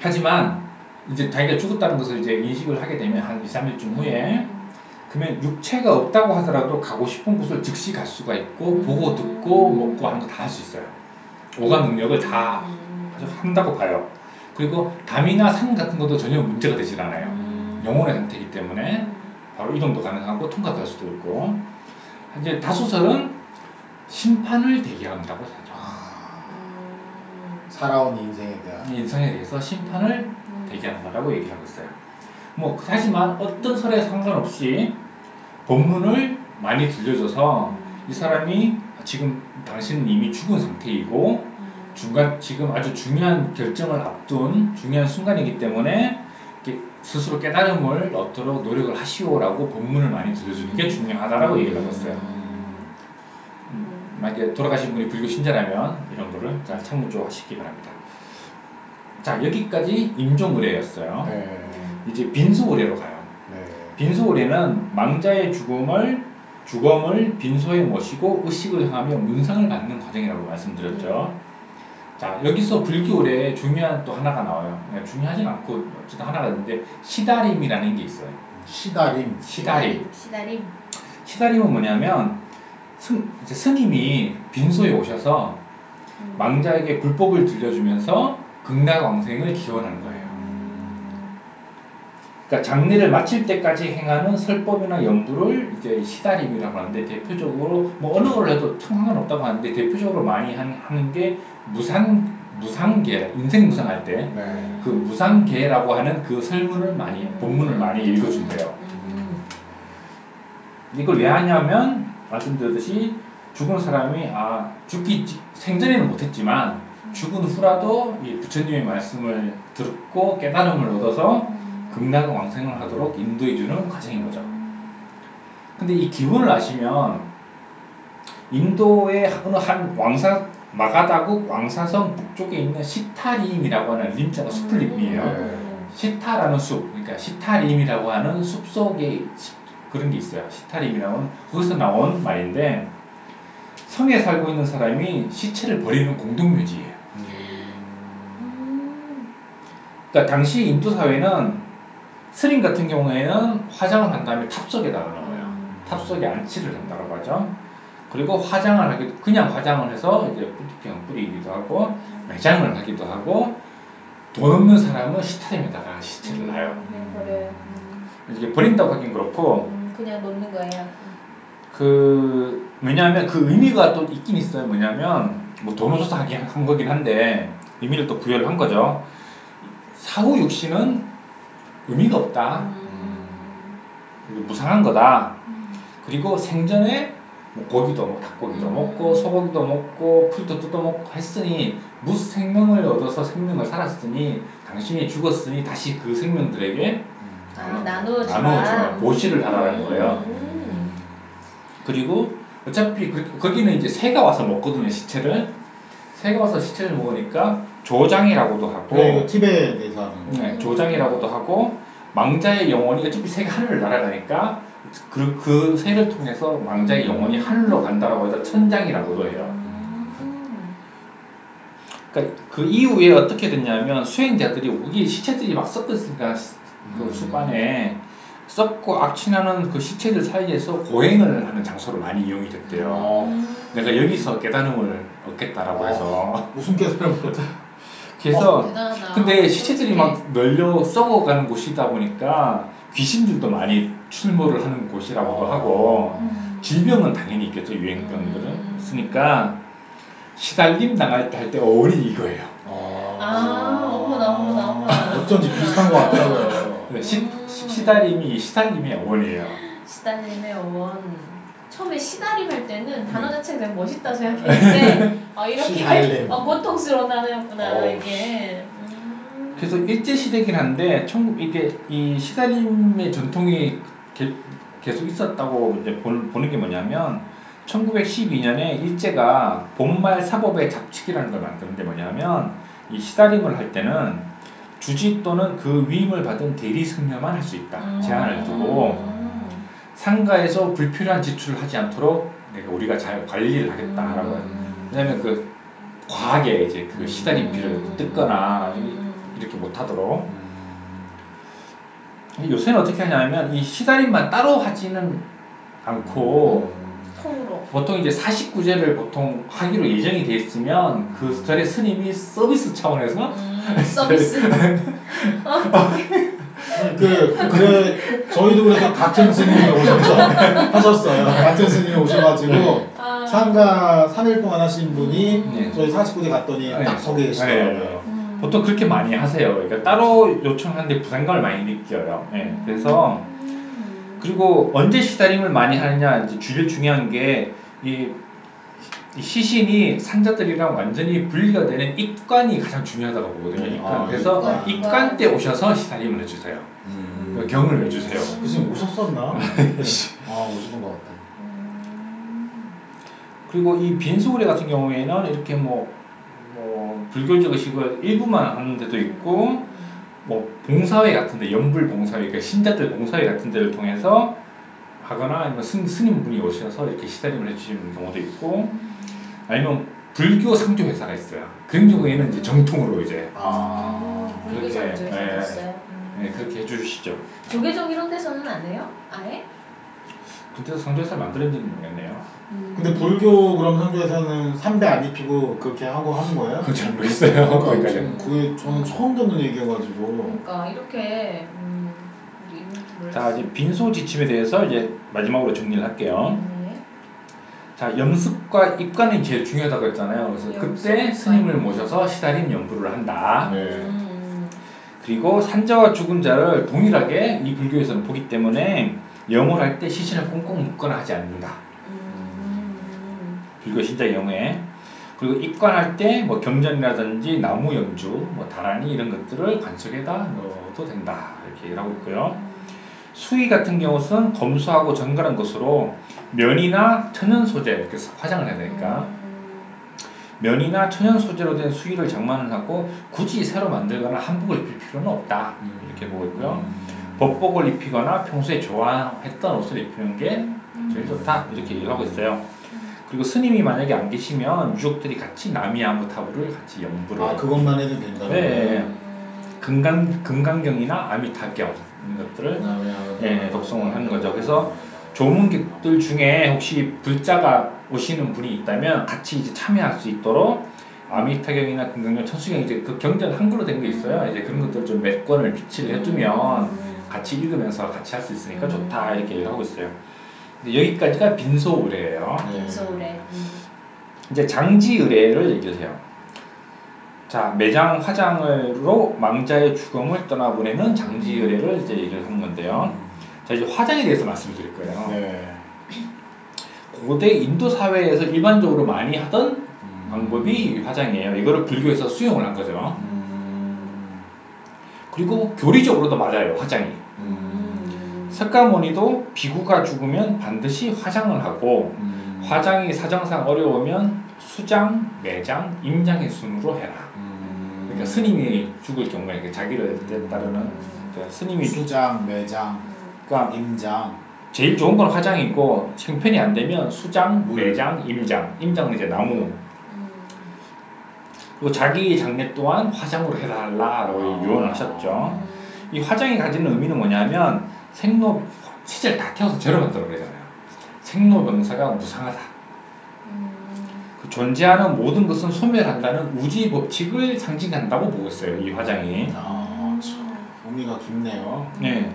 하지만 이제 자기가 죽었다는 것을 이제 인식을 하게 되면 한 2, 3일쯤 후에 음. 그러면 육체가 없다고 하더라도 가고 싶은 곳을 즉시 갈 수가 있고 보고 듣고 먹고 하는 거 다 할 수 있어요. 오감 능력을 다 음. 아주 한다고 봐요. 그리고 담이나 산 같은 것도 전혀 문제가 되질 않아요. 음. 영혼의 상태이기 때문에 음. 바로 이동도 가능하고 통과도 할 수도 있고 이제 다수설은 심판을 대기한다고 하죠. 아, 음. 살아온 인생에 대한 인상에 대해서 심판을 음. 대기한다라고 얘기를 하고 있어요. 뭐 하지만 어떤 설에 상관없이 본문을 많이 들려줘서 이 사람이 지금 당신은 이미 죽은 상태이고 음. 중간 지금 아주 중요한 결정을 앞둔 중요한 순간이기 때문에 스스로 깨달음을 얻도록 노력을 하시오라고 본문을 많이 들려주는 게 중요하다라고 얘기를 하고 있어요. 음, 만약에 돌아가신 분이 불교 신자라면 이런 거를 잘 참고좀 하시기 바랍니다. 자 여기까지 임종의례였어요. 네. 이제 빈소의례로 가요. 네. 빈소의례는 망자의 죽음을 주검을 빈소에 모시고 의식을 행하며 문상을 받는 과정이라고 말씀드렸죠. 자 여기서 불교의 중요한 또 하나가 나와요. 그냥 중요하진 않고 어쨌든 하나가 있는데 시다림이라는 게 있어요. 시다림. 시다림. 시다림. 시다림은 뭐냐면 스, 이제 스님이 빈소에 오셔서 음. 망자에게 불법을 들려주면서 극락왕생을 기원하는 거예요. 그러니까 장례를 마칠 때까지 행하는 설법이나 연부를 이제 시다림이라고 하는데 대표적으로 뭐 어느 걸 해도 참 상관없다고 하는데 대표적으로 많이 한- 하는 게 무상 무상계 인생 무상할 때 네. 그 무상계라고 하는 그 설문을 많이 본문을 많이 읽어준대요. 음. 이걸 왜 하냐면 말씀드렸듯이 죽은 사람이 아 죽기 직- 생전에는 못했지만 죽은 후라도 이 부처님의 말씀을 듣고 깨달음을 얻어서 극락 왕생을 하도록 인도해주는 과정인 거죠. 근데 이 기원을 아시면 인도의 어느 한 왕사 마가다국 왕사성 북쪽에 있는 시타림이라고 하는 림자가 숲풀림이에요. 음. 시타라는 숲, 그러니까 시타림이라고 하는 숲 속에 시- 그런 게 있어요. 시타림이라고 는 거기서 나온 말인데 성에 살고 있는 사람이 시체를 버리는 공동묘지예요. 음. 그러니까 당시 인도 사회는 스님 같은 경우에는 화장을 한 다음에 탑석에다가 넣어요. 탑석에 안치를 한다고 하죠. 그리고 화장을 하기도 그냥 화장을 해서 이제 뿌리병 뿌리기도 하고 매장을 하기도 하고 돈 없는 사람은 시타림에다가 시체를 놔요. 그냥 버려요. 음. 이게 버린다고 하긴 그렇고 음, 그냥 놓는 거예요. 음. 그 왜냐하면 그 의미가 또 있긴 있어요. 뭐냐면 뭐돈 없어서 하긴 한 거긴 한데 의미를 또 부여를 한 거죠. 사후 육신은 의미가 없다. 음. 무상한 거다. 그리고 생전에 뭐 고기도 먹, 닭고기도 음. 먹고 소고기도 먹고 풀도 뜯어 먹고 했으니 무생명을 얻어서 생명을 살았으니 당신이 죽었으니 다시 그 생명들에게 아, 나누어주라. 나누어주라. 보시를 하라는 거예요. 음. 그리고 어차피 그, 거기는 이제 새가 와서 먹거든요 시체를 새가 와서 시체를 먹으니까 조장이라고도 하고 네, 이거 티벳에서 하는 거. 네, 조장이라고도 하고 망자의 영혼이 어차피 새가 하늘을 날아가니까 그, 그 새를 통해서 망자의 영혼이 하늘로 간다라고 해서 천장이라고도 해요. 음. 그러니까 그 이후에 어떻게 됐냐면 수행자들이 우리 시체들이 막 섞여 있으니까 그 음. 수반에 썩고 악취나는 그 시체들 사이에서 고행을 하는 장소로 많이 이용이 됐대요. 어, 내가 여기서 깨달음을 얻겠다라고 어. 해서 무슨 깨달음 못 그래서 대단하다. 근데 시체들이. 막 널려 썩어가는 곳이다 보니까 귀신들도 많이 출몰을 하는 곳이라고도 하고 음. 질병은 당연히 있겠죠 유행병들은 음. 있으니까 시달림 당할 때 할 때 어원이 이거예요. 아, 어머나, 어머나, 어머나. 어쩐지 비슷한 것 같더라고요. 네, 시, 음. 시- 시달림이 시달림의 어원이에요. 시달림의 어원. 처음에 시달림 할 때는 단어 네. 자체가 되게 멋있다 생각했는데 아 이렇게 시달림. 어, 고통스러운 단어였구나 어우. 이게. 음. 그래서 일제 시대긴 한데 청, 이게 이 시달림의 전통이 게- 계속 있었다고 이제 보는, 보는 게 뭐냐면 1912년에 일제가 본말 사법의 잡칙이라는 걸 만드는데 뭐냐면 이 시달림을 할 때는 주지 또는 그 위임을 받은 대리 승려만 할 수 있다 음. 제한을 두고 음. 상가에서 불필요한 지출을 하지 않도록 우리가 잘 관리를 하겠다라고. 음. 왜냐하면 그 과하게 이제 그 시달림비를 음. 뜯거나 음. 이렇게 못하도록 음. 요새는 어떻게 하냐면 이 시다림만 따로 하지는 않고 통으로. 보통 이제 49제를 보통 하기로 예정이 돼 있으면 그 전에 스님이 서비스 차원에서 음, 서비스. 그 그래 저희도 그래서 같은 스님이 오셔서 하셨어요. 같은 스님이 오셔가지고 아. 상가 3일 동안 하신 분이 네. 저희 49대 갔더니 네. 딱 거기 계시더라고요. 음. 보통 그렇게 많이 하세요. 그러니까 따로 요청하는데 부담감을 많이 느껴요. 예, 그래서 음. 그리고 언제 시다림을 많이 하느냐 이제 제일 중요한 게 이 시신이 산자들이랑 완전히 분리가 되는 입관이 가장 중요하다고 보거든요. 입관. 아, 그래서 입관. 입관, 때 오셔서 시다림을 해주세요. 음. 경을 해주세요. 그 스님 오셨었나? 아 오셨던 것 같아. 음. 그리고 이 빈소울회 같은 경우에는 이렇게 뭐, 뭐 불교적이시고 일부만 하는 데도 있고 뭐 봉사회 같은데 연불 봉사회, 그러니까 신자들 봉사회 같은 데를 통해서 하거나 아니면 스, 스님분이 오셔서 이렇게 시다림을 해주시는 경우도 있고 아니면 불교 상조 회사가 있어요. 그런 경우에는 이제 정통으로 이제 아 음, 그렇게, 예, 됐어요. 음. 네, 그렇게 해주시죠. 조계종 이런 데서는 안 해요? 아예? 그때도 상조 회사를 만들었는지는 모르겠네요. 음. 근데 불교 그럼 상조에서는 삼배 안 입히고 그렇게 하고 하는 거예요? 그건 잘 모르겠어요. 그러니까 거기까지. 지금 그게 저는 처음 듣는 얘기여가지고 그러니까 이렇게 음, 우리. 자 이제 빈소 지침에 대해서 이제 마지막으로 정리를 할게요. 네. 자 염습과 입관이 제일 중요하다고 했잖아요. 그래서 염습, 그때. 스님을 모셔서 시다림 연부를 한다. 네. 음, 그리고 산자와 죽은 자를 동일하게 이 불교에서는 보기 때문에 영을 할 때 시신을 꽁꽁 묶거나 하지 않는다. 음, 불교 신자 영에 그리고 입관할 때 뭐 경전이라든지 나무 염주, 뭐 다라니 이런 것들을 관석에다 넣어도 된다 이렇게 얘기를 하고 있고요. 수의 같은 경우는 검수하고 정갈한 것으로 면이나 천연 소재 이렇게 화장을 해야 되니까 음, 면이나 천연 소재로 된 수의를 장만을 하고 굳이 새로 만들거나 한복을 입힐 필요는 없다 이렇게 보고 있고요. 법복을 입히거나 평소에 좋아했던 옷을 입히는 게 제일 좋다 이렇게 얘기를 하고 있어요. 그리고 스님이 만약에 안 계시면 유족들이 같이 나미아무타불을 같이 연부를 아 그것만 해도 된다는 네. 음, 금강 금강경이나 아미타경 이런 것들을 아, 왜냐면 예, 독송을 하는 거죠. 그래서 조문객들 중에 혹시 불자가 오시는 분이 있다면 같이 이제 참여할 수 있도록 아미타경이나 금강경, 천수경 이제 그 경전 한글로 된 게 있어요. 이제 그런 것들 좀 몇 권을 비치를 해두면 같이 읽으면서 같이 할 수 있으니까 좋다 이렇게 얘기를 하고 있어요. 근데 여기까지가 빈소 의뢰예요. 네. 빈소울에. 음. 이제 장지 의뢰를 얘기를 해요. 자 매장 화장으로 망자의 죽음을 떠나보내는 장지 의뢰를 이제 얘기를 하는 건데요. 자 이제 화장에 대해서 말씀을 드릴 거예요. 네. 고대 인도 사회에서 일반적으로 많이 하던 음. 방법이 화장이에요. 이거를 불교에서 수용을 한 거죠. 음. 그리고 교리적으로도 맞아요. 화장이. 음. 석가모니도 비구가 죽으면 반드시 화장을 하고 음. 화장이 사정상 어려우면 수장, 매장, 임장의 순으로 해라. 음. 그러니까 스님이 죽을 경우에 그 자기를 따르는 그 스님이 죽- 수장, 매장, 그러니까 임장. 제일 좋은 건 화장이고 형편이 안 되면 수장, 물. 매장, 임장. 임장은 이제 나무. 음. 그리고 자기 장례 또한 화장으로 해달라라고 아. 유언을 하셨죠. 이 화장이 가지는 의미는 뭐냐면 생로 시절 다 태워서 만들어 버리잖아요. 생로병사가 무상하다. 음. 그 존재하는 모든 것은 소멸한다는 우주의 법칙을 상징한다고 보고 있어요. 이 화장이. 아, 참, 의미가 깊네요. 네.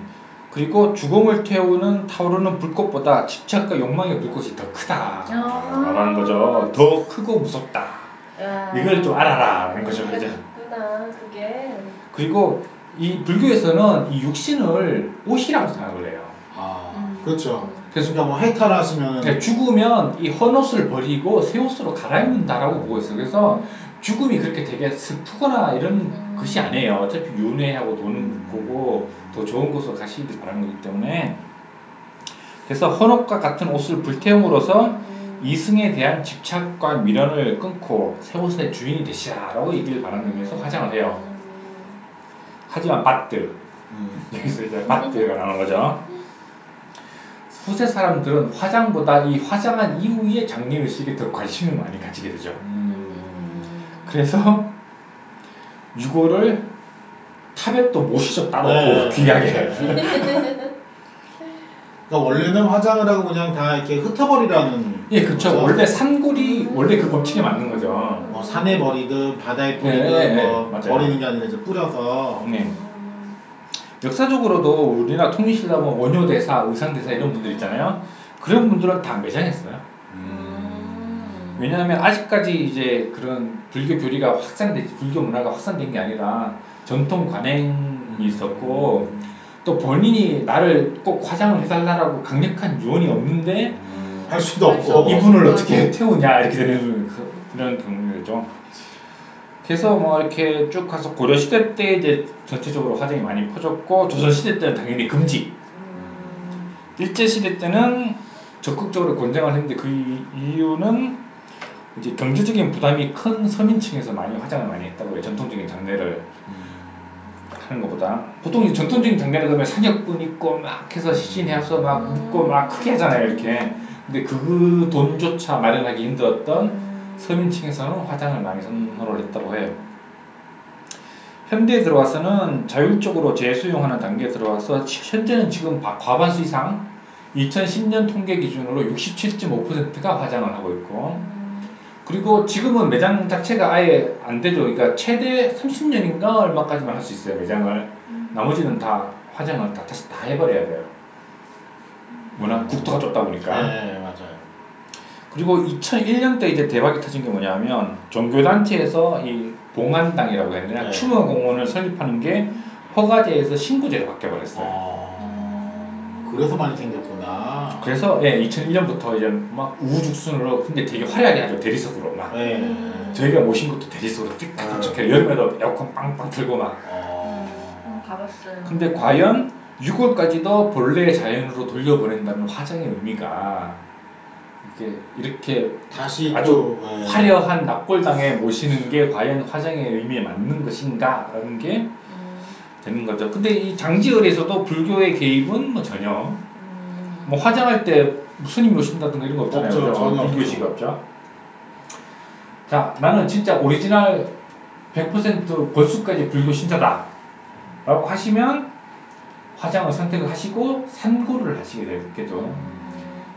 그리고 죽음을 태우는 타오르는 불꽃보다 집착과 욕망의 불꽃이 더 크다라는 거죠. 더 크고 무섭다. 야. 이걸 좀 알아라 라는 거죠. 의미가 이제. 깊구나 그게. 그리고 이 불교에서는 이 육신을 옷이라고 생각을 해요. 아, 음. 그렇죠. 그래서 그러니까 뭐 해탈 하시면 그러니까 죽으면 이 헌옷을 버리고 새 옷으로 갈아입는다라고 보고 있어요. 그래서 죽음이 그렇게 되게 슬프거나 이런 음. 것이 아니에요. 어차피 윤회하고 도는 거고 더 좋은 곳으로 가시길 바라는 거기 때문에 그래서 헌옷과 같은 옷을 불태움으로써 음. 이승에 대한 집착과 미련을 끊고 새 옷의 주인이 되시라라고 얘기를 바라는 의미에서 화장을 해요. 음. 하지만 밭들 음. 여기서 이제 밭들가 나오는 거죠. 후세 사람들은 화장보다 이 화장한 이후의 장례의식에 더 관심을 많이 가지게 되죠. 음. 그래서 유골을 탑에 또 모시죠 따로 네. 귀하게 그러니까 원래는 화장을 하고 그냥 다 이렇게 흩어버리라는. 예, 그렇죠. 거죠? 원래 산골이 원래 그 법칙에 맞는 거죠. 뭐 산에 버리든 바다에 뿌리든 네, 네, 뭐 맞아요. 버리는 게 아니라 이제 뿌려서. 네. 역사적으로도 우리나라 통일신라 뭐 원효대사, 의상대사 이런 분들 있잖아요. 그런 분들은 다 매장했어요. 음. 왜냐하면 아직까지 이제 그런 불교 교리가 확산되지 불교 문화가 확산된 게 아니라 전통 관행이 있었고 또 본인이 나를 꼭 화장을 해달라고 강력한 유언이 없는데 할 수도 없고. 없고. 이분을. 어떻게 태우냐 이렇게 되는 그, 런 경우죠. 그래서 뭐 이렇게 쭉 가서 고려 시대 때 이제 전체적으로 화장이 많이 퍼졌고 조선 시대 때는 당연히 금지. 일제 시대 때는 적극적으로 권장을 했는데 그 이- 이유는 이제 경제적인 부담이 큰 서민층에서 많이 화장을 많이 했다고 해요. 전통적인 장례를 하는 것보다. 보통 이제 전통적인 장례를 그러면 사격분 입고 막 해서 시신해서 막 묻고 막 크게 하잖아요 이렇게. 근데 그 돈조차 마련하기 힘들었던 서민층에서는 화장을 많이 선호를 했다고 해요. 현대에 들어와서는 자율적으로 재수용하는 단계에 들어와서 치- 현재는 지금 바- 과반수 이상 2010년 통계 기준으로 67.5%가 화장을 하고 있고 그리고 지금은 매장 자체가 아예 안 되죠. 그러니까 최대 30년인가 얼마까지만 할 수 있어요 매장을. 나머지는 다 화장을 다 다시 다 해버려야 돼요. 워낙 국토가 좁다 보니까. 네 맞아요. 그리고 2001년 때 이제 대박이 터진 게 뭐냐면 종교단체에서 이 봉안당이라고 해야 되나 네. 추모공원을 설립하는 게 허가제에서 신고제로 바뀌어버렸어요. 아, 그래서 많이 생겼구나. 그래서 예, 2001년부터 이제 막 우후죽순으로 근데 되게 화려하게 하죠 대리석으로 막 네. 저희가 모신 것도 대리석으로 네. 삐까뻔쩍해 여름에도 에어컨 빵빵 틀고 막 어. 음, 가봤어요. 근데 과연 6월까지도 본래 자연으로 돌려보낸다는 화장의 의미가 이렇게 이렇게 다시 아주 또 네. 화려한 납골당에 모시는 게 과연 화장의 의미에 맞는 것인가라는 게 음, 되는 거죠. 근데 이 장지에서도 불교의 개입은 뭐 전혀 음. 뭐 화장할 때 스님 모신다든가 이런 거 없잖아요. 없죠. 그죠? 전혀 불교식 없죠. 자, 나는 진짜 오리지널 100% 골수까지 불교 신자다. 라고 하시면 화장을 선택을 하시고 산골을 하시게 되겠죠.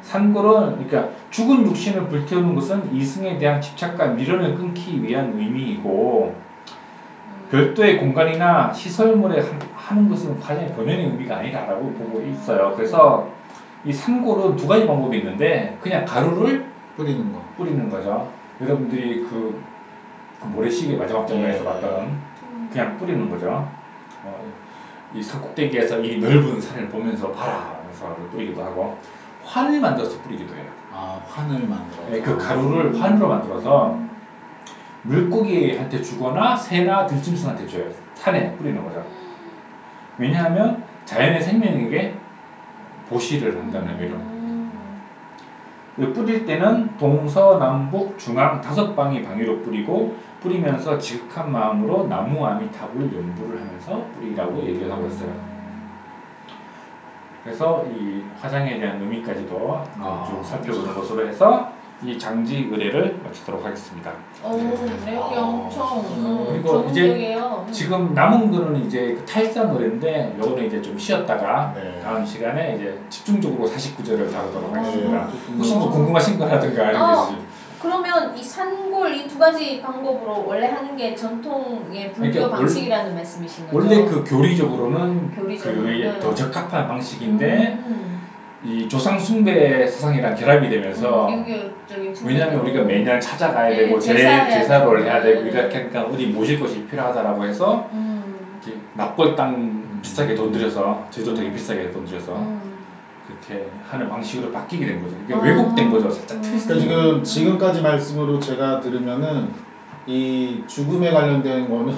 산골은 그러니까 죽은 육신을 불태우는 것은 이승에 대한 집착과 미련을 끊기 위한 의미이고 별도의 공간이나 시설물에 한- 하는 것은 화장의 본연의 의미가 아니라고 보고 있어요. 그래서 이 산골은 두 가지 방법이 있는데 그냥 가루를 뿌리는 거. 뿌리는 거죠. 여러분들이 그, 그 모래시계 마지막 장면에서 네. 봤던 그냥 뿌리는 거죠. 어, 이 산꼭대기에서 이 넓은 산을 보면서 봐라 하면서 뿌리기도 하고 환을 만들어서 뿌리기도 해요. 아 환을 만들어. 네, 그 가루를 환으로 만들어서 물고기한테 주거나 새나 들짐승한테 줘요. 산에 뿌리는 거죠. 왜냐하면 자연의 생명에게 보시를 한다는 의미로. 그 뿌릴 때는 동서남북 중앙 다섯 방이 방위로 뿌리고 뿌리면서 지극한 마음으로 나무 아미타불 연부를 하면서 뿌리라고 얘기를 하고 있어요. 그래서 이 화장에 대한 의미까지도 아. 쭉 살펴보는 것으로 해서 이 장지 의례를 마치도록 하겠습니다. 오, 내용이 아, 엄청 음, 그리고 이제 전문적이에요. 음. 지금 남은 거는 이제 그 탈산 의례인데 요거는 이제 좀 쉬었다가 네. 다음 시간에 이제 집중적으로 49절을 다루도록 하겠습니다. 조금 혹시 뭐 궁금하신 거라든가 이런 게 어. 그러면 이 산골 이 두 가지 방법으로 원래 하는 게 전통의 불교 그러니까 방식이라는 말씀이신 거죠? 원래 그 교리적으로는 교리적으로는. 그에 더 적합한 방식인데 음, 이 조상 숭배 사상이랑 결합이 되면서 음. 왜냐하면 우리가 매년 찾아가야 네, 되고 제, 제사를. 해야 되고 네. 이렇게 하니까 어디 모실 것이 필요하다라고 해서 음, 이렇게 납골 땅 비싸게 돈 들여서 제도 되게 비싸게 돈 들여서 음. 그렇게 하는 방식으로 바뀌게 된 거죠. 이게 아. 왜곡된 거죠. 살짝 음. 트위스트. 그러니까 지금 지금까지 말씀으로 제가 들으면은 이 죽음에 관련된 거는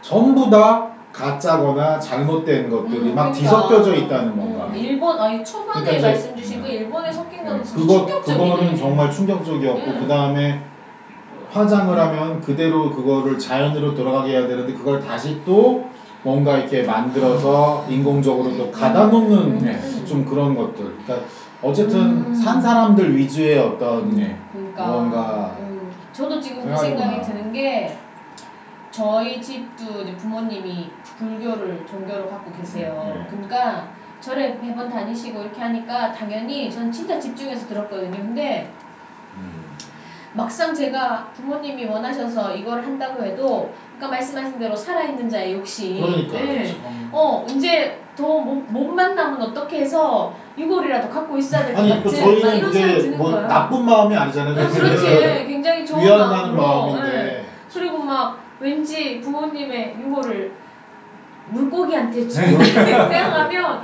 전부 다 가짜거나 잘못된 것들이 음, 막 그러니까. 뒤섞여져 있다는 건가. 음, 일본 아니 초반에 그러니까 이제- 말씀 주신 거 일본에 섞인 거는 진짜 그거 충격적이네. 그거는 정말 충격적이었고 네. 그 다음에 화장을 하면 그대로 그거를 자연으로 돌아가게 해야 되는데 그걸 다시 또 뭔가 이렇게 만들어서 인공적으로 또 가다 놓는 네. 좀 그런 것들. 그러니까 어쨌든 음. 산 사람들 위주의 어떤 네. 그러니까 무언가 음, 저도 지금 그. 생각이 드는 게 저희 집도 이제 부모님이 불교를 종교로 갖고 계세요. 네. 그러니까 절에 매번 다니시고 이렇게 하니까 당연히 전 진짜 집중해서 들었거든요. 근데 음. 막상 제가 부모님이 원하셔서 이걸 한다고 해도 아까 말씀하신 대로 살아있는 자의 욕심 그러니까 예. 참. 어 이제 더못 만나면 어떻게 해서 유골이라도 갖고 있어야 될것 아니 같은 뭐막 저희는 이런 드는 뭐 거예요. 나쁜 마음이 아니잖아요. 아, 그렇지 굉장히 좋은 마음으로 예. 마음인데 그리고 막 왠지 부모님의 유골을 물고기한테 주고 네. 이렇게 생각하면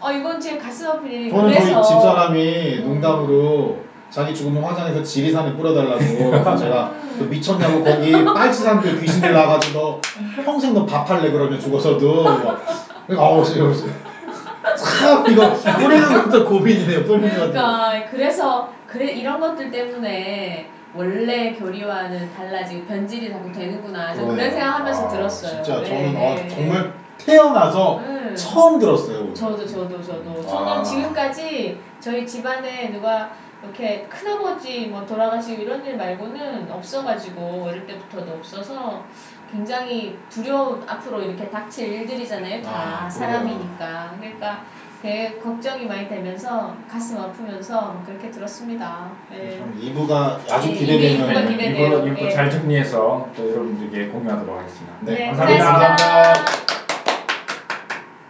어 이건 제 가슴 아픈 일이 저는 그래서 저희 집사람이 음. 농담으로 자기 죽으면 화장해서 지리산에 뿌려달라고 그래서 제가 음. 너 미쳤냐고 거기 빨치산도 귀신들 나가지고 너 평생 너 밥할래 그러면 죽어서도 뭐 어우 이거 참 이거 뿌리는 것도 고민이네요 뿌리는 것도 그러니까 그래서 그래 이런 것들 때문에 원래 교리와는 달라지고 변질이 자꾸 되는구나. 저 그런. 생각하면서 아, 들었어요. 진짜 네, 저는 네, 네. 정말 태어나서 음. 처음 들었어요 오늘. 저도 저도 저도 저는 아. 지금까지 저희 집안에 누가 이렇게 큰아버지 뭐 돌아가시고 이런 일 말고는 없어가지고 어릴 때부터도 없어서 굉장히 두려워 앞으로 이렇게 닥칠 일들이잖아요 다 아. 사람이니까 그러니까 되게 걱정이 많이 되면서 가슴 아프면서 막 그렇게 들었습니다. 네. 참 2부가 아주 네, 기대되는 이부가 기대돼요. 일부, 일부 예. 잘 정리해서 또 여러분들에게 공유하도록 하겠습니다. 네, 네, 감사합니다. 감사합니다.